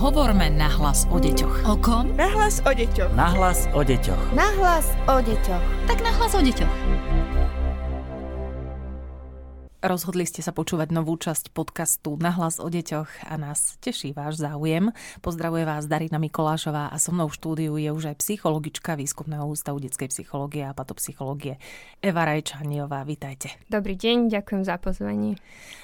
Hovorme nahlas o deťoch. O kom? Nahlas o deťoch. Nahlas o deťoch. Nahlas o deťoch. Tak nahlas o deťoch. Rozhodli ste sa počúvať novú časť podcastu Nahlas o deťoch a nás teší váš záujem. Pozdravuje vás Darina Mikolášová a so mnou v štúdiu je už aj psychologička Výskumného ústavu detskej psychológie a patopsychológie Eva Rajčaniová. Vítajte. Dobrý deň, ďakujem za pozvanie.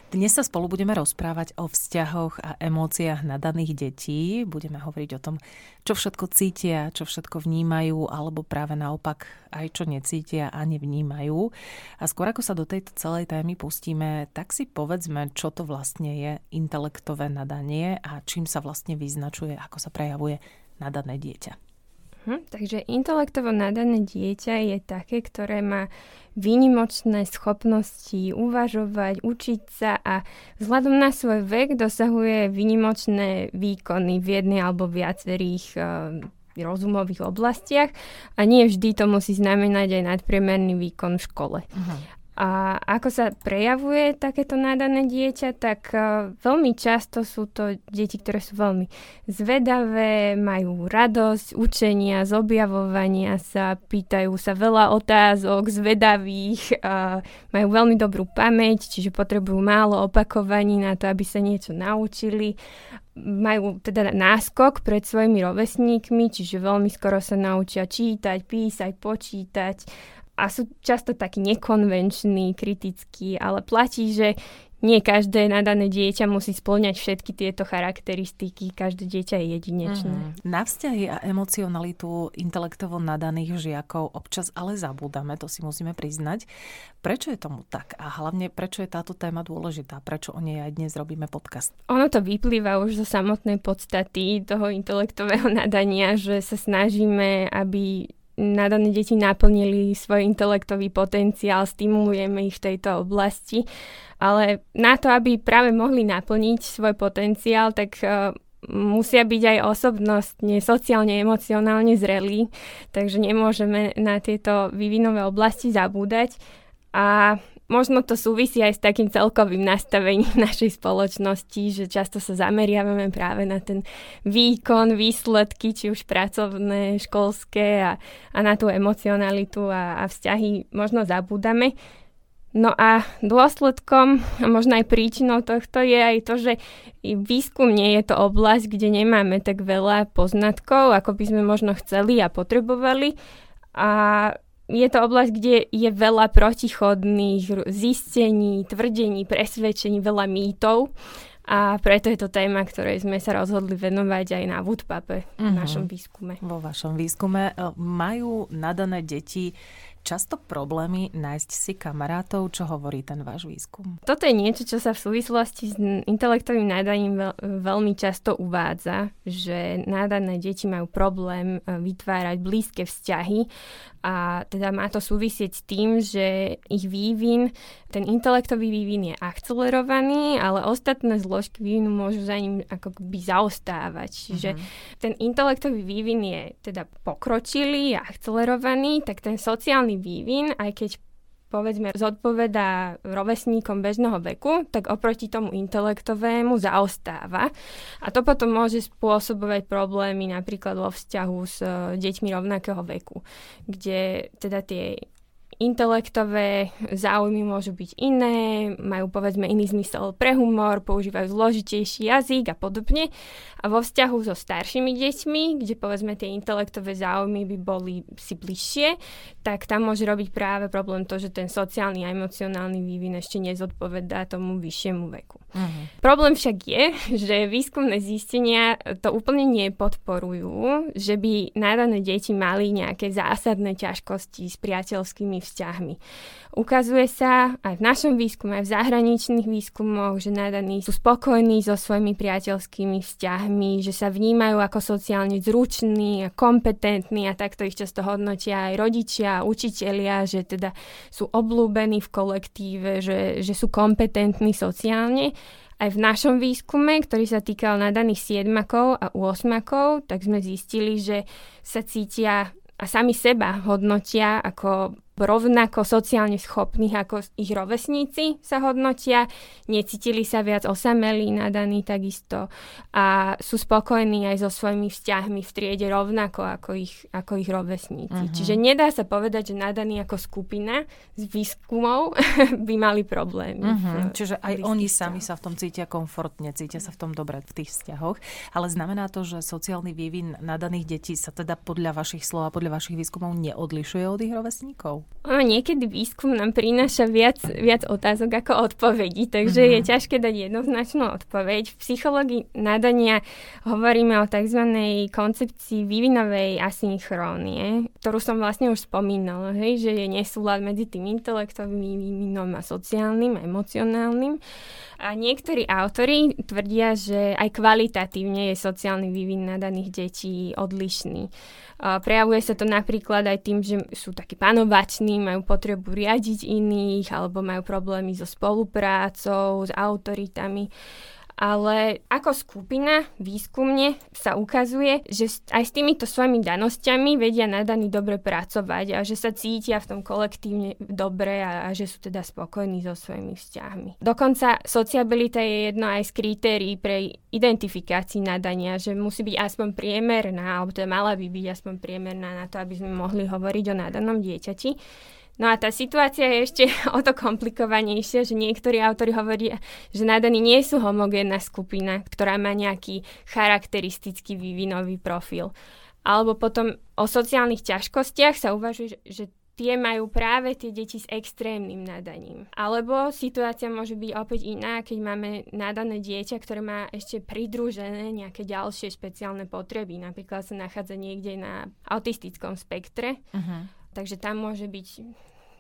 Dnes sa spolu budeme rozprávať o vzťahoch a emóciách nadaných detí. Budeme hovoriť o tom, čo všetko cítia, čo všetko vnímajú, alebo práve naopak aj čo necítia a nevnímajú. A skôr ako sa do tejto celej témy pustíme, tak si povedzme, čo to vlastne je intelektové nadanie a čím sa vlastne vyznačuje, ako sa prejavuje nadané dieťa. Hm, takže intelektovo nadané dieťa je také, ktoré má výnimočné schopnosti uvažovať, učiť sa a vzhľadom na svoj vek dosahuje výnimočné výkony v jednej alebo viacerých uh, rozumových oblastiach a nie vždy to musí znamenať aj nadpriemerný výkon v škole. Uh-huh. A ako sa prejavuje takéto nádané dieťa, tak uh, veľmi často sú to deti, ktoré sú veľmi zvedavé, majú radosť učenia, z objavovania sa, pýtajú sa veľa otázok, zvedavých, uh, majú veľmi dobrú pamäť, čiže potrebujú málo opakovaní na to, aby sa niečo naučili. Majú teda náskok pred svojimi rovesníkmi, čiže veľmi skoro sa naučia čítať, písať, počítať a sú často takí nekonvenční, kritickí, ale platí, že nie každé nadané dieťa musí splňať všetky tieto charakteristiky. Každé dieťa je jedinečné. Mm. Na vzťahy a emocionalitu intelektovo nadaných žiakov občas ale zabúdame, to si musíme priznať. Prečo je tomu tak? A hlavne, prečo je táto téma dôležitá? Prečo o nej aj dnes robíme podcast? Ono to vyplýva už zo samotnej podstaty toho intelektového nadania, že sa snažíme, aby nadané deti naplnili svoj intelektový potenciál, stimulujeme ich v tejto oblasti, ale na to, aby práve mohli naplniť svoj potenciál, tak uh, musia byť aj osobnostne, sociálne, emocionálne zrelí, takže nemôžeme na tieto vývinové oblasti zabúdať. A možno to súvisí aj s takým celkovým nastavením našej spoločnosti, že často sa zameriavame práve na ten výkon, výsledky, či už pracovné, školské a, a na tú emocionalitu a, a vzťahy možno zabúdame. No a dôsledkom a možno aj príčinou tohto je aj to, že výskum nie je to oblasť, kde nemáme tak veľa poznatkov, ako by sme možno chceli a potrebovali. A je to oblasť, kde je veľa protichodných zistení, tvrdení, presvedčení, veľa mýtov. A preto je to téma, ktorej sme sa rozhodli venovať aj na Woodpape v mm-hmm. našom výskume. Vo vašom výskume e, majú nadané deti často problémy nájsť si kamarátov? Čo hovorí ten váš výskum? Toto je niečo, čo sa v súvislosti s intelektovým nádaním veľ, veľmi často uvádza, že nádané deti majú problém e, vytvárať blízke vzťahy a teda má to súvisieť s tým, že ich vývin, ten intelektový vývin je akcelerovaný, ale ostatné zložky vývinu môžu za ním ako by zaostávať. Čiže uh-huh. ten intelektový vývin je teda pokročilý a akcelerovaný, tak ten sociálny vývin, aj keď povedzme zodpovedá rovesníkom bežného veku, tak oproti tomu intelektovému zaostáva. A to potom môže spôsobovať problémy napríklad vo vzťahu s e, deťmi rovnakého veku, kde teda tie intelektové záujmy môžu byť iné, majú povedzme iný zmysel pre humor, používajú zložitejší jazyk a podobne. A vo vzťahu so staršími deťmi, kde povedzme tie intelektové záujmy by boli si bližšie, tak tam môže robiť práve problém to, že ten sociálny a emocionálny vývin ešte nezodpovedá tomu vyššiemu veku. Uh-huh. Problém však je, že výskumné zistenia to úplne nepodporujú, že by nadané deti mali nejaké zásadné ťažkosti s priateľskými vzťahmi. Ukazuje sa aj v našom výskume, aj v zahraničných výskumoch, že nadaní sú spokojní so svojimi priateľskými vzťahmi, že sa vnímajú ako sociálne zruční a kompetentní a takto ich často hodnotia aj rodičia učitelia, že teda sú oblúbení v kolektíve, že, že sú kompetentní sociálne. Aj v našom výskume, ktorý sa týkal nadaných siedmakov a 8 tak sme zistili, že sa cítia a sami seba hodnotia ako rovnako sociálne schopných ako ich rovesníci sa hodnotia, necítili sa viac osamelí, nadaní takisto a sú spokojní aj so svojimi vzťahmi v triede rovnako ako ich, ako ich rovesníci. Uh-huh. Čiže nedá sa povedať, že nadaní ako skupina z výskumov by mali problémy. Uh-huh. Čiže aj oni sami sa v tom cítia komfortne, cítia sa v tom dobre v tých vzťahoch, ale znamená to, že sociálny vývin nadaných detí sa teda podľa vašich slov a podľa vašich výskumov neodlišuje od ich rovesníkov? Ono, niekedy výskum nám prináša viac, viac otázok ako odpovedí, takže uh-huh. je ťažké dať jednoznačnú odpoveď. V psychológii nadania hovoríme o tzv. koncepcii vývinovej asynchrónie, ktorú som vlastne už spomínala, hej, že je nesúlad medzi tým intelektovým vývinom a sociálnym, a emocionálnym. A niektorí autory tvrdia, že aj kvalitatívne je sociálny vývin nadaných detí odlišný. A prejavuje sa to napríklad aj tým, že sú takí panovační, majú potrebu riadiť iných, alebo majú problémy so spoluprácou, s autoritami ale ako skupina výskumne sa ukazuje, že aj s týmito svojimi danosťami vedia nadaní dobre pracovať a že sa cítia v tom kolektívne dobre a, a že sú teda spokojní so svojimi vzťahmi. Dokonca sociabilita je jedno aj z kritérií pre identifikácii nadania, že musí byť aspoň priemerná, alebo teda mala by byť aspoň priemerná na to, aby sme mohli hovoriť o nadanom dieťati. No a tá situácia je ešte o to komplikovanejšia, že niektorí autori hovoria, že nadaní nie sú homogénna skupina, ktorá má nejaký charakteristický vývinový profil. Alebo potom o sociálnych ťažkostiach sa uvažuje, že tie majú práve tie deti s extrémnym nadaním. Alebo situácia môže byť opäť iná, keď máme nadané dieťa, ktoré má ešte pridružené nejaké ďalšie špeciálne potreby. Napríklad sa nachádza niekde na autistickom spektre. Uh-huh takže tam môže byť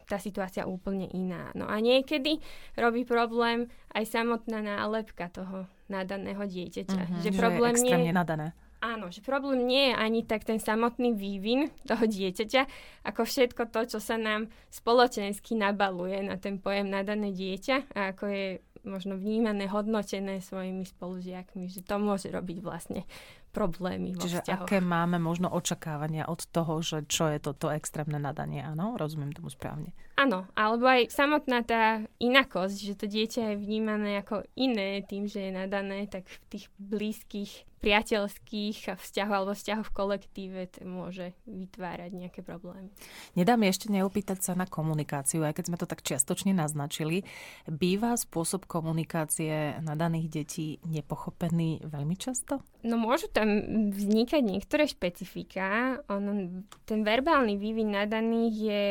tá situácia úplne iná. No a niekedy robí problém aj samotná nálepka toho nadaného dieťaťa. Mm-hmm, že, že problém je extrémne nie... nadané. Áno, že problém nie je ani tak ten samotný vývin toho dieťaťa, ako všetko to, čo sa nám spoločensky nabaluje na ten pojem nadané dieťa a ako je možno vnímané, hodnotené svojimi spolužiakmi, že to môže robiť vlastne problémy vo Čiže vzťahoch. aké máme možno očakávania od toho, že čo je toto extrémne nadanie, áno? Rozumiem tomu správne. Áno, alebo aj samotná tá inakosť, že to dieťa je vnímané ako iné tým, že je nadané, tak v tých blízkych priateľských vzťahov alebo vzťahov v kolektíve to môže vytvárať nejaké problémy. Nedá mi ešte neopýtať sa na komunikáciu, aj keď sme to tak čiastočne naznačili. Býva spôsob komunikácie nadaných detí nepochopený veľmi často? No môžu tam vznikať niektoré špecifika. On, ten verbálny vývin nadaných je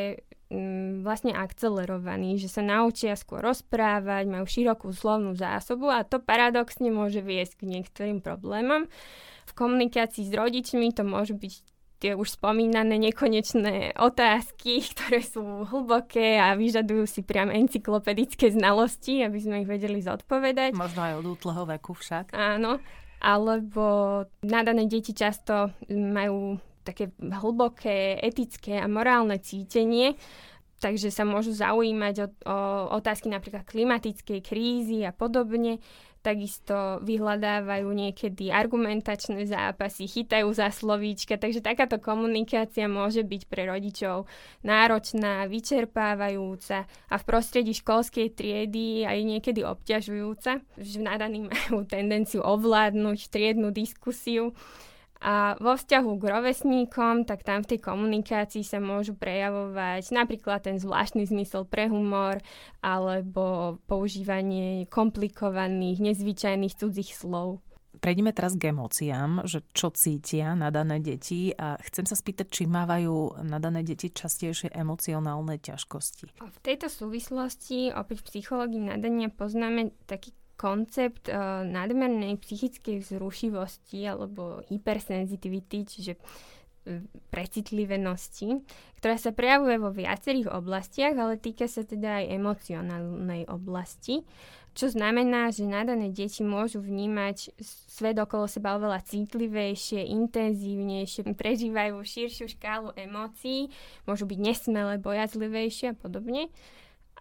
vlastne akcelerovaní, že sa naučia skôr rozprávať, majú širokú slovnú zásobu a to paradoxne môže viesť k niektorým problémom. V komunikácii s rodičmi to môžu byť tie už spomínané nekonečné otázky, ktoré sú hlboké a vyžadujú si priam encyklopedické znalosti, aby sme ich vedeli zodpovedať. Možno aj od útleho veku však. Áno. Alebo nadané deti často majú také hlboké etické a morálne cítenie, takže sa môžu zaujímať o, o otázky napríklad klimatickej krízy a podobne. Takisto vyhľadávajú niekedy argumentačné zápasy, chytajú za slovíčka, takže takáto komunikácia môže byť pre rodičov náročná, vyčerpávajúca a v prostredí školskej triedy aj niekedy obťažujúca, že nadaní majú tendenciu ovládnuť triednu diskusiu a vo vzťahu k rovesníkom, tak tam v tej komunikácii sa môžu prejavovať napríklad ten zvláštny zmysel pre humor alebo používanie komplikovaných, nezvyčajných cudzích slov. Prejdeme teraz k emóciám, že čo cítia nadané deti a chcem sa spýtať, či mávajú nadané deti častejšie emocionálne ťažkosti. V tejto súvislosti opäť v psychológii nadania poznáme taký koncept uh, nadmernej psychickej vzrušivosti alebo hypersenzitivity, čiže uh, precitlivenosti, ktorá sa prejavuje vo viacerých oblastiach, ale týka sa teda aj emocionálnej oblasti, čo znamená, že nadané deti môžu vnímať svet okolo seba oveľa citlivejšie, intenzívnejšie, prežívajú širšiu škálu emócií, môžu byť nesmelé, bojazlivejšie a podobne.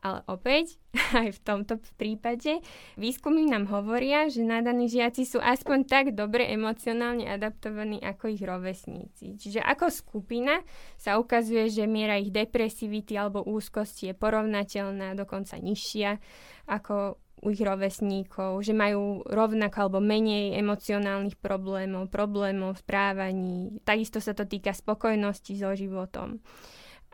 Ale opäť, aj v tomto prípade, výskumy nám hovoria, že nadaní žiaci sú aspoň tak dobre emocionálne adaptovaní ako ich rovesníci. Čiže ako skupina sa ukazuje, že miera ich depresivity alebo úzkosti je porovnateľná, dokonca nižšia ako u ich rovesníkov, že majú rovnako alebo menej emocionálnych problémov, problémov v správaní. Takisto sa to týka spokojnosti so životom.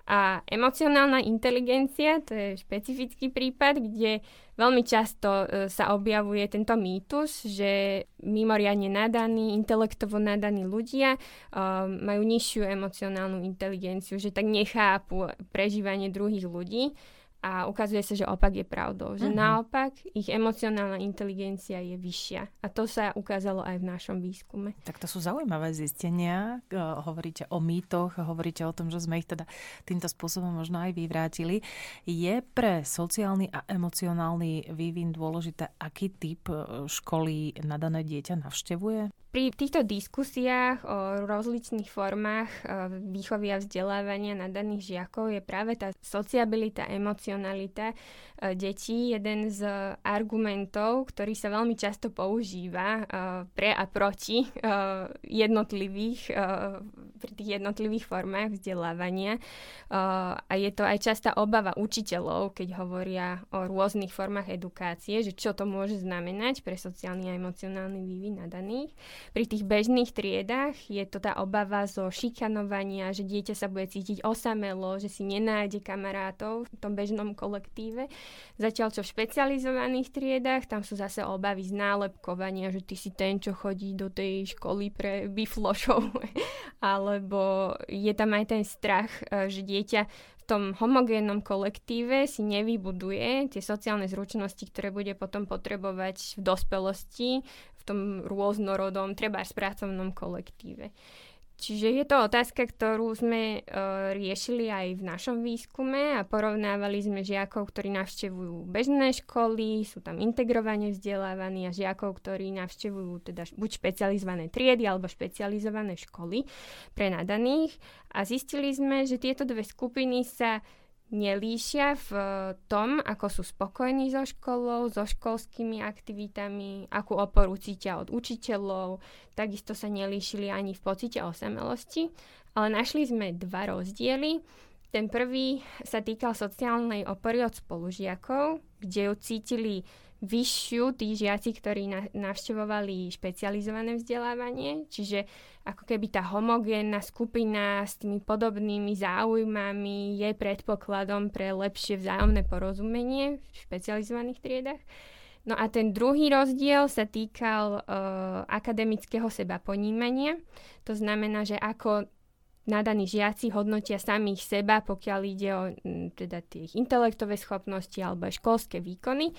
A emocionálna inteligencia, to je špecifický prípad, kde veľmi často e, sa objavuje tento mýtus, že mimoriadne nadaní, intelektovo nadaní ľudia uh, majú nižšiu emocionálnu inteligenciu, že tak nechápu prežívanie druhých ľudí a ukazuje sa, že opak je pravdou. Že uh-huh. naopak ich emocionálna inteligencia je vyššia. A to sa ukázalo aj v našom výskume. Tak to sú zaujímavé zistenia. Hovoríte o mýtoch, hovoríte o tom, že sme ich teda týmto spôsobom možno aj vyvrátili. Je pre sociálny a emocionálny vývin dôležité, aký typ e, školy nadané dieťa navštevuje? Pri týchto diskusiách o rozličných formách e, výchovy a vzdelávania nadaných žiakov je práve tá sociabilita, emocionalita e, detí jeden z argumentov, ktorý sa veľmi často používa e, pre a proti jednotlivých, pri tých jednotlivých formách vzdelávania. A je to aj častá obava učiteľov, keď hovoria o rôznych formách edukácie, že čo to môže znamenať pre sociálny a emocionálny vývin nadaných. Pri tých bežných triedách je to tá obava zo šikanovania, že dieťa sa bude cítiť osamelo, že si nenájde kamarátov v tom bežnom kolektíve. Zatiaľ čo v špecializovaných triedách, tam sú zase obavy z nálepkovania, že ty si ten, čo chodí do tej školy pre biflošov. Alebo je tam aj ten strach, e, že dieťa tom homogénnom kolektíve si nevybuduje tie sociálne zručnosti, ktoré bude potom potrebovať v dospelosti, v tom rôznorodom, treba v pracovnom kolektíve. Čiže je to otázka, ktorú sme e, riešili aj v našom výskume a porovnávali sme žiakov, ktorí navštevujú bežné školy, sú tam integrovane vzdelávaní a žiakov, ktorí navštevujú teda buď špecializované triedy alebo špecializované školy pre nadaných a zistili sme, že tieto dve skupiny sa nelíšia v tom, ako sú spokojní so školou, so školskými aktivitami, akú oporu cítia od učiteľov, takisto sa nelíšili ani v pocite osamelosti, ale našli sme dva rozdiely. Ten prvý sa týkal sociálnej opory od spolužiakov, kde ju cítili vyššiu tí žiaci, ktorí navštevovali špecializované vzdelávanie, čiže ako keby tá homogénna skupina s tými podobnými záujmami je predpokladom pre lepšie vzájomné porozumenie v špecializovaných triedach. No a ten druhý rozdiel sa týkal uh, akademického seba ponímania. To znamená, že ako nadaní žiaci hodnotia samých seba, pokiaľ ide o teda tie intelektové schopnosti alebo školské výkony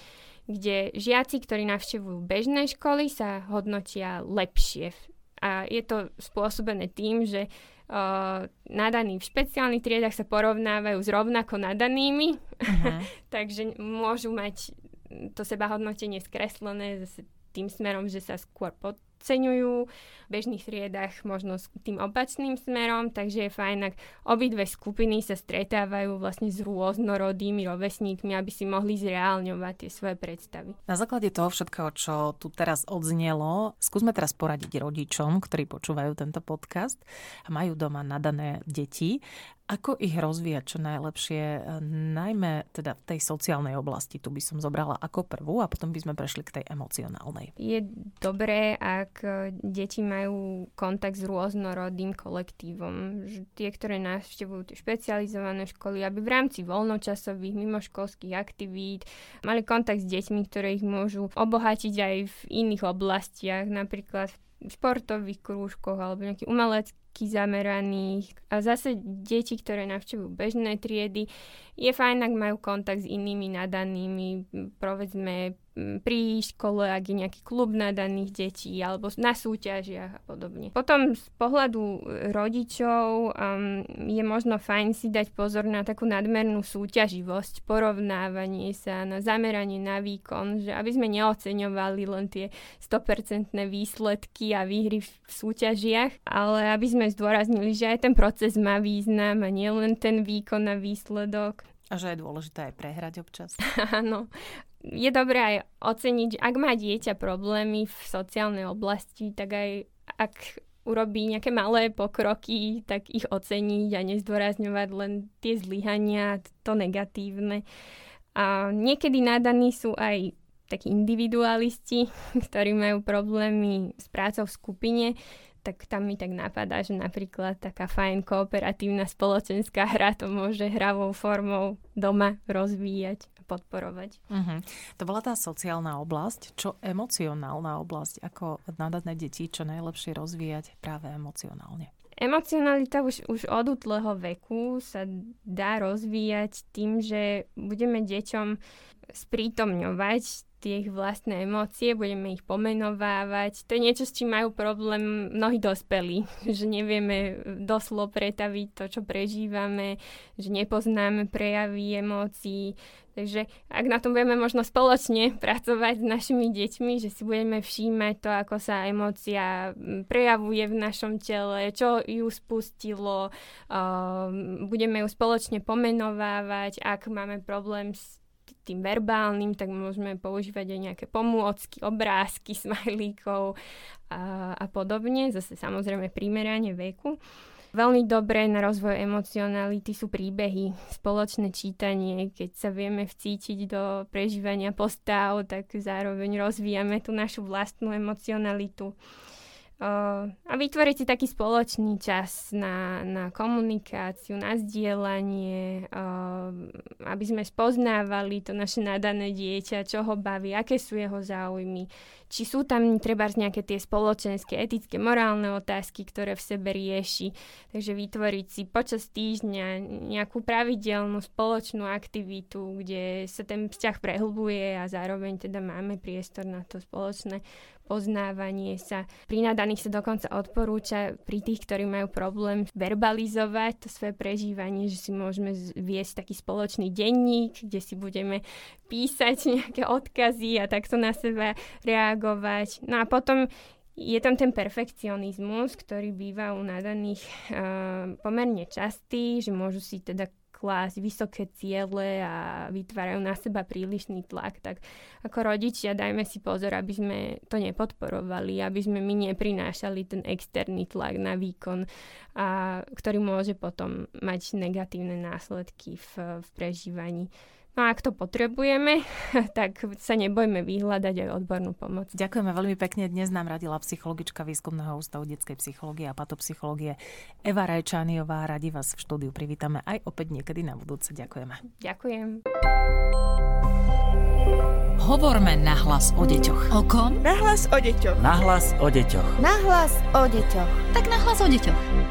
kde žiaci, ktorí navštevujú bežné školy, sa hodnotia lepšie. A je to spôsobené tým, že uh, nadaní v špeciálnych triedach sa porovnávajú s rovnako nadanými, uh-huh. takže môžu mať to seba hodnotenie skreslené zase tým smerom, že sa skôr pod, podceňujú, v bežných triedách možno s tým opačným smerom, takže je fajn, ak obidve skupiny sa stretávajú vlastne s rôznorodými rovesníkmi, aby si mohli zreálňovať tie svoje predstavy. Na základe toho všetkého, čo tu teraz odznelo, skúsme teraz poradiť rodičom, ktorí počúvajú tento podcast a majú doma nadané deti ako ich rozvíjať čo najlepšie, e, najmä teda v tej sociálnej oblasti, tu by som zobrala ako prvú a potom by sme prešli k tej emocionálnej. Je dobré, ak e, deti majú kontakt s rôznorodým kolektívom. Tie, ktoré navštevujú tie špecializované školy, aby v rámci voľnočasových, mimoškolských aktivít mali kontakt s deťmi, ktoré ich môžu obohatiť aj v iných oblastiach, napríklad v športových krúžkoch alebo nejaký umelecký zameraných. A zase deti, ktoré navštevujú bežné triedy, je fajn, ak majú kontakt s inými nadanými, povedzme pri škole, ak je nejaký klub nadaných detí alebo na súťažiach a podobne. Potom z pohľadu rodičov um, je možno fajn si dať pozor na takú nadmernú súťaživosť, porovnávanie sa, na zameranie na výkon, že aby sme neoceňovali len tie 100% výsledky a výhry v súťažiach, ale aby sme zdôraznili, že aj ten proces má význam a nielen ten výkon a výsledok. A že je dôležité aj prehrať občas. Áno. Je dobré aj oceniť, ak má dieťa problémy v sociálnej oblasti, tak aj ak urobí nejaké malé pokroky, tak ich oceniť a nezdôrazňovať len tie zlyhania, to negatívne. A niekedy nadaní sú aj takí individualisti, ktorí majú problémy s prácou v skupine, tak tam mi tak napadá, že napríklad taká fajn kooperatívna spoločenská hra to môže hravou formou doma rozvíjať a podporovať. Uh-huh. To bola tá sociálna oblasť. Čo emocionálna oblasť? Ako nadatné deti čo najlepšie rozvíjať práve emocionálne? Emocionalita už, už od útleho veku sa dá rozvíjať tým, že budeme deťom sprítomňovať tie ich vlastné emócie, budeme ich pomenovávať. To je niečo, s čím majú problém mnohí dospelí, že nevieme doslo pretaviť to, čo prežívame, že nepoznáme prejavy emócií. Takže ak na tom budeme možno spoločne pracovať s našimi deťmi, že si budeme všímať to, ako sa emócia prejavuje v našom tele, čo ju spustilo, budeme ju spoločne pomenovávať, ak máme problém s tým verbálnym, tak môžeme používať aj nejaké pomôcky, obrázky, smajlíkov a, a podobne. Zase samozrejme primeranie veku. Veľmi dobré na rozvoj emocionality sú príbehy, spoločné čítanie. Keď sa vieme vcítiť do prežívania postav, tak zároveň rozvíjame tú našu vlastnú emocionalitu a vytvoriť taký spoločný čas na, na komunikáciu, na zdieľanie, aby sme spoznávali to naše nadané dieťa, čo ho baví, aké sú jeho záujmy, či sú tam treba nejaké tie spoločenské, etické, morálne otázky, ktoré v sebe rieši. Takže vytvoriť si počas týždňa nejakú pravidelnú spoločnú aktivitu, kde sa ten vzťah prehlbuje a zároveň teda máme priestor na to spoločné poznávanie sa. Pri nadaných sa dokonca odporúča pri tých, ktorí majú problém verbalizovať to svoje prežívanie, že si môžeme viesť taký spoločný denník, kde si budeme písať nejaké odkazy a takto na seba reagovať. No a potom je tam ten perfekcionizmus, ktorý býva u nadaných uh, pomerne častý, že môžu si teda klásť vysoké ciele a vytvárajú na seba prílišný tlak, tak ako rodičia dajme si pozor, aby sme to nepodporovali, aby sme my neprinášali ten externý tlak na výkon, a, ktorý môže potom mať negatívne následky v, v prežívaní. No a ak to potrebujeme, tak sa nebojme vyhľadať aj odbornú pomoc. Ďakujeme veľmi pekne. Dnes nám radila psychologička Výskumného ústavu detskej psychológie a patopsychológie Eva Rajčániová. Radi vás v štúdiu privítame aj opäť niekedy na budúce. Ďakujeme. Ďakujem. Hovorme nahlas o deťoch. O kom? Nahlas o deťoch. Nahlas o deťoch. Nahlas o deťoch. Tak nahlas o deťoch.